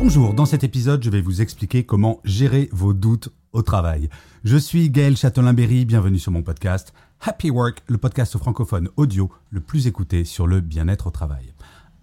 Bonjour, dans cet épisode, je vais vous expliquer comment gérer vos doutes au travail. Je suis Gaël Châtelain-Berry, bienvenue sur mon podcast Happy Work, le podcast francophone audio le plus écouté sur le bien-être au travail.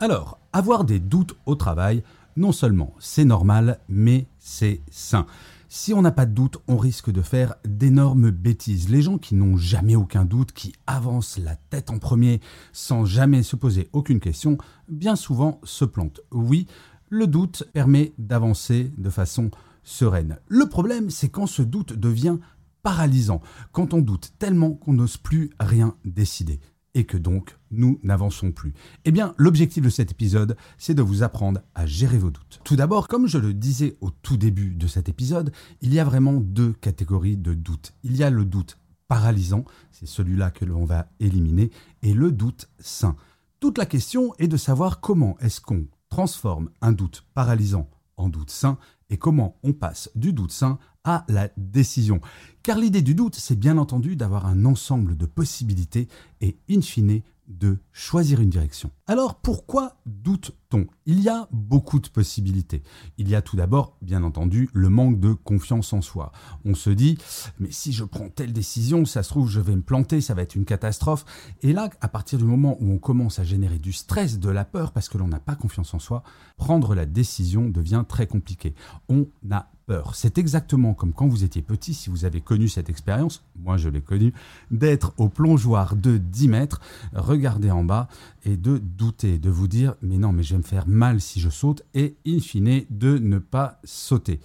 Alors, avoir des doutes au travail, non seulement c'est normal, mais c'est sain. Si on n'a pas de doute, on risque de faire d'énormes bêtises. Les gens qui n'ont jamais aucun doute, qui avancent la tête en premier sans jamais se poser aucune question, bien souvent se plantent. Oui, le doute permet d'avancer de façon sereine. Le problème, c'est quand ce doute devient paralysant, quand on doute tellement qu'on n'ose plus rien décider et que donc nous n'avançons plus. Eh bien, l'objectif de cet épisode, c'est de vous apprendre à gérer vos doutes. Tout d'abord, comme je le disais au tout début de cet épisode, il y a vraiment deux catégories de doutes. Il y a le doute paralysant, c'est celui-là que l'on va éliminer, et le doute sain. Toute la question est de savoir comment est-ce qu'on transforme un doute paralysant en doute sain et comment on passe du doute sain à la décision. Car l'idée du doute, c'est bien entendu d'avoir un ensemble de possibilités et in fine de choisir une direction. Alors pourquoi doute-t-on? Il y a beaucoup de possibilités. Il y a tout d'abord, bien entendu, le manque de confiance en soi. On se dit, mais si je prends telle décision, ça se trouve, je vais me planter, ça va être une catastrophe. Et là, à partir du moment où on commence à générer du stress, de la peur, parce que l'on n'a pas confiance en soi, prendre la décision devient très compliqué. On a C'est exactement comme quand vous étiez petit, si vous avez connu cette expérience, moi je l'ai connu, d'être au plongeoir de 10 mètres, regarder en bas et de douter, de vous dire mais non mais je vais me faire mal si je saute et in fine de ne pas sauter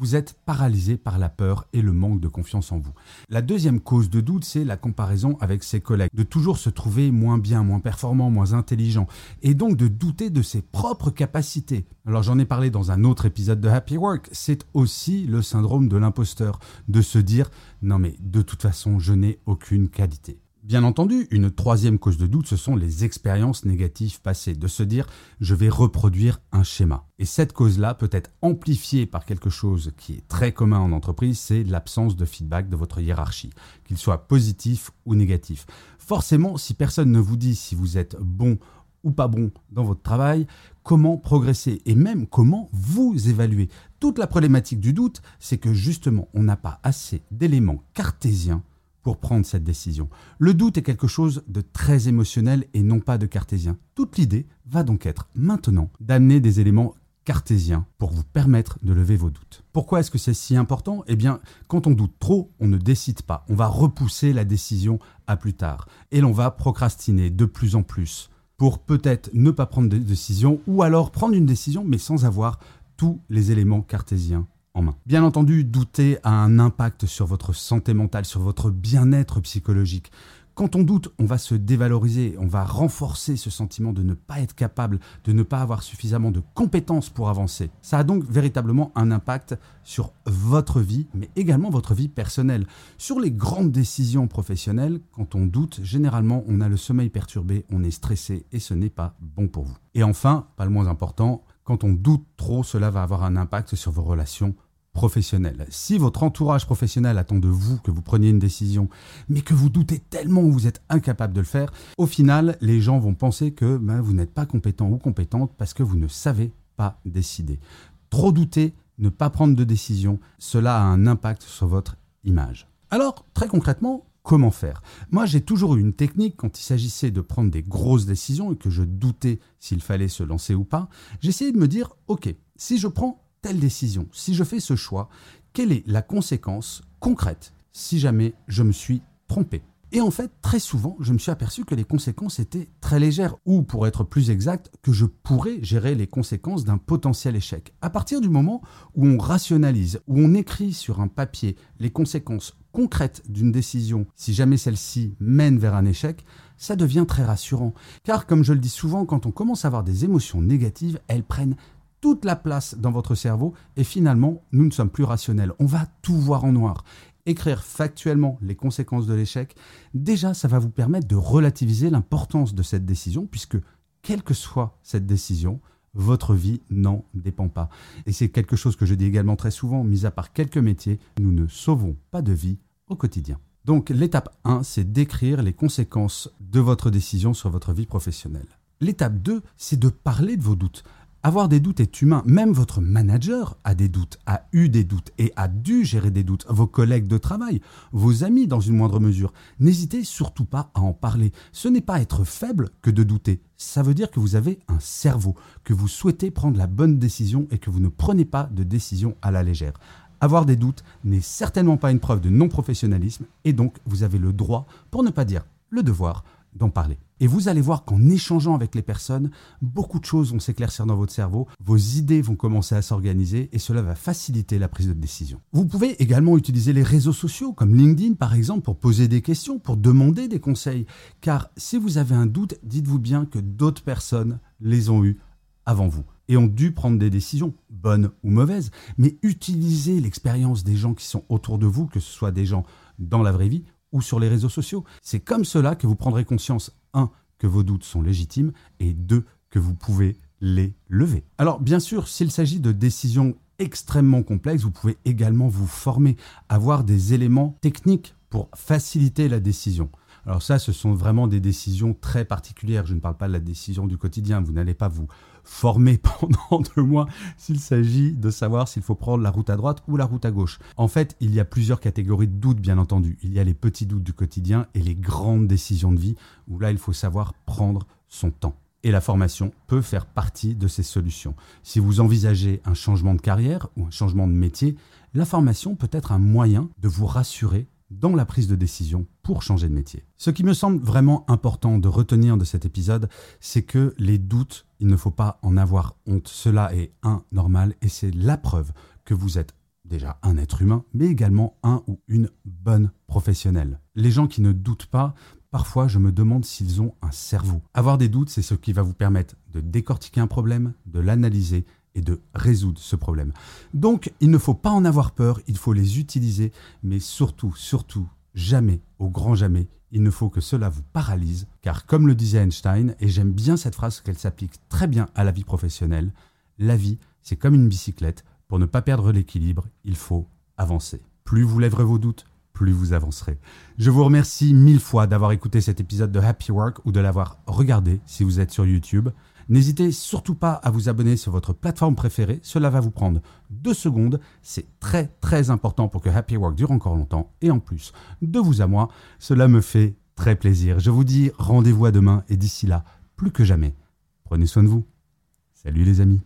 vous êtes paralysé par la peur et le manque de confiance en vous. La deuxième cause de doute, c'est la comparaison avec ses collègues, de toujours se trouver moins bien, moins performant, moins intelligent, et donc de douter de ses propres capacités. Alors j'en ai parlé dans un autre épisode de Happy Work, c'est aussi le syndrome de l'imposteur, de se dire non mais de toute façon je n'ai aucune qualité. Bien entendu, une troisième cause de doute, ce sont les expériences négatives passées, de se dire je vais reproduire un schéma. Et cette cause-là peut être amplifiée par quelque chose qui est très commun en entreprise, c'est l'absence de feedback de votre hiérarchie, qu'il soit positif ou négatif. Forcément, si personne ne vous dit si vous êtes bon ou pas bon dans votre travail, comment progresser et même comment vous évaluer? Toute la problématique du doute, c'est que justement, on n'a pas assez d'éléments cartésiens pour prendre cette décision. Le doute est quelque chose de très émotionnel et non pas de cartésien. Toute l'idée va donc être maintenant d'amener des éléments cartésiens pour vous permettre de lever vos doutes. Pourquoi est-ce que c'est si important? Eh bien, quand on doute trop, on ne décide pas. On va repousser la décision à plus tard. Et l'on va procrastiner de plus en plus pour peut-être ne pas prendre de décision ou alors prendre une décision mais sans avoir tous les éléments cartésiens Bien entendu, douter a un impact sur votre santé mentale, sur votre bien-être psychologique. Quand on doute, on va se dévaloriser, on va renforcer ce sentiment de ne pas être capable, de ne pas avoir suffisamment de compétences pour avancer. Ça a donc véritablement un impact sur votre vie, mais également votre vie personnelle. Sur les grandes décisions professionnelles, quand on doute, généralement on a le sommeil perturbé, on est stressé et ce n'est pas bon pour vous. Et enfin, pas le moins important, quand on doute trop, cela va avoir un impact sur vos relations professionnelles. Si votre entourage professionnel attend de vous que vous preniez une décision, mais que vous doutez tellement que vous êtes incapable de le faire, au final, les gens vont penser que ben, vous n'êtes pas compétent ou compétente parce que vous ne savez pas décider. Trop douter, ne pas prendre de décision, cela a un impact sur votre image. Alors, très concrètement, comment faire? Moi, j'ai toujours eu une technique quand il s'agissait de prendre des grosses décisions et que je doutais s'il fallait se lancer ou pas. J'essayais de me dire, ok, si je prends telle décision, si je fais ce choix, quelle est la conséquence concrète si jamais je me suis trompé? Et en fait, très souvent, je me suis aperçu que les conséquences étaient très légères, ou pour être plus exact, que je pourrais gérer les conséquences d'un potentiel échec. À partir du moment où on rationalise, où on écrit sur un papier les conséquences concrète d'une décision, si jamais celle-ci mène vers un échec, ça devient très rassurant. Car comme je le dis souvent, quand on commence à avoir des émotions négatives, elles prennent toute la place dans votre cerveau et finalement, nous ne sommes plus rationnels. On va tout voir en noir. Écrire factuellement les conséquences de l'échec, déjà, ça va vous permettre de relativiser l'importance de cette décision, puisque quelle que soit cette décision, votre vie n'en dépend pas. Et c'est quelque chose que je dis également très souvent, mis à part quelques métiers, nous ne sauvons pas de vie au quotidien. Donc l'étape 1, c'est d'écrire les conséquences de votre décision sur votre vie professionnelle. L'étape 2, c'est de parler de vos doutes. Avoir des doutes est humain. Même votre manager a des doutes, a eu des doutes et a dû gérer des doutes. Vos collègues de travail, vos amis dans une moindre mesure. N'hésitez surtout pas à en parler. Ce n'est pas être faible que de douter. Ça veut dire que vous avez un cerveau, que vous souhaitez prendre la bonne décision et que vous ne prenez pas de décision à la légère. Avoir des doutes n'est certainement pas une preuve de non-professionnalisme et donc vous avez le droit, pour ne pas dire le devoir, d'en parler. Et vous allez voir qu'en échangeant avec les personnes, beaucoup de choses vont s'éclaircir dans votre cerveau, vos idées vont commencer à s'organiser et cela va faciliter la prise de décision. Vous pouvez également utiliser les réseaux sociaux comme LinkedIn par exemple pour poser des questions, pour demander des conseils. Car si vous avez un doute, dites-vous bien que d'autres personnes les ont eus avant vous et ont dû prendre des décisions, bonnes ou mauvaises, mais utilisez l'expérience des gens qui sont autour de vous, que ce soit des gens dans la vraie vie ou sur les réseaux sociaux. C'est comme cela que vous prendrez conscience, un, que vos doutes sont légitimes, et deux, que vous pouvez les lever. Alors bien sûr, s'il s'agit de décisions extrêmement complexes, vous pouvez également vous former, avoir des éléments techniques pour faciliter la décision. Alors ça, ce sont vraiment des décisions très particulières. Je ne parle pas de la décision du quotidien. Vous n'allez pas vous former pendant deux mois s'il s'agit de savoir s'il faut prendre la route à droite ou la route à gauche. En fait, il y a plusieurs catégories de doutes, bien entendu. Il y a les petits doutes du quotidien et les grandes décisions de vie, où là, il faut savoir prendre son temps. Et la formation peut faire partie de ces solutions. Si vous envisagez un changement de carrière ou un changement de métier, la formation peut être un moyen de vous rassurer dans la prise de décision pour changer de métier. Ce qui me semble vraiment important de retenir de cet épisode, c'est que les doutes, il ne faut pas en avoir honte. Cela est un normal et c'est la preuve que vous êtes déjà un être humain, mais également un ou une bonne professionnelle. Les gens qui ne doutent pas, parfois je me demande s'ils ont un cerveau. Avoir des doutes, c'est ce qui va vous permettre de décortiquer un problème, de l'analyser et de résoudre ce problème. Donc, il ne faut pas en avoir peur, il faut les utiliser, mais surtout, surtout, jamais, au grand jamais, il ne faut que cela vous paralyse, car comme le disait Einstein, et j'aime bien cette phrase qu'elle s'applique très bien à la vie professionnelle, la vie, c'est comme une bicyclette, pour ne pas perdre l'équilibre, il faut avancer. Plus vous lèverez vos doutes, plus vous avancerez. Je vous remercie mille fois d'avoir écouté cet épisode de Happy Work ou de l'avoir regardé si vous êtes sur YouTube. N'hésitez surtout pas à vous abonner sur votre plateforme préférée, cela va vous prendre deux secondes, c'est très très important pour que Happy Work dure encore longtemps, et en plus, de vous à moi, cela me fait très plaisir. Je vous dis rendez-vous à demain, et d'ici là, plus que jamais, prenez soin de vous. Salut les amis.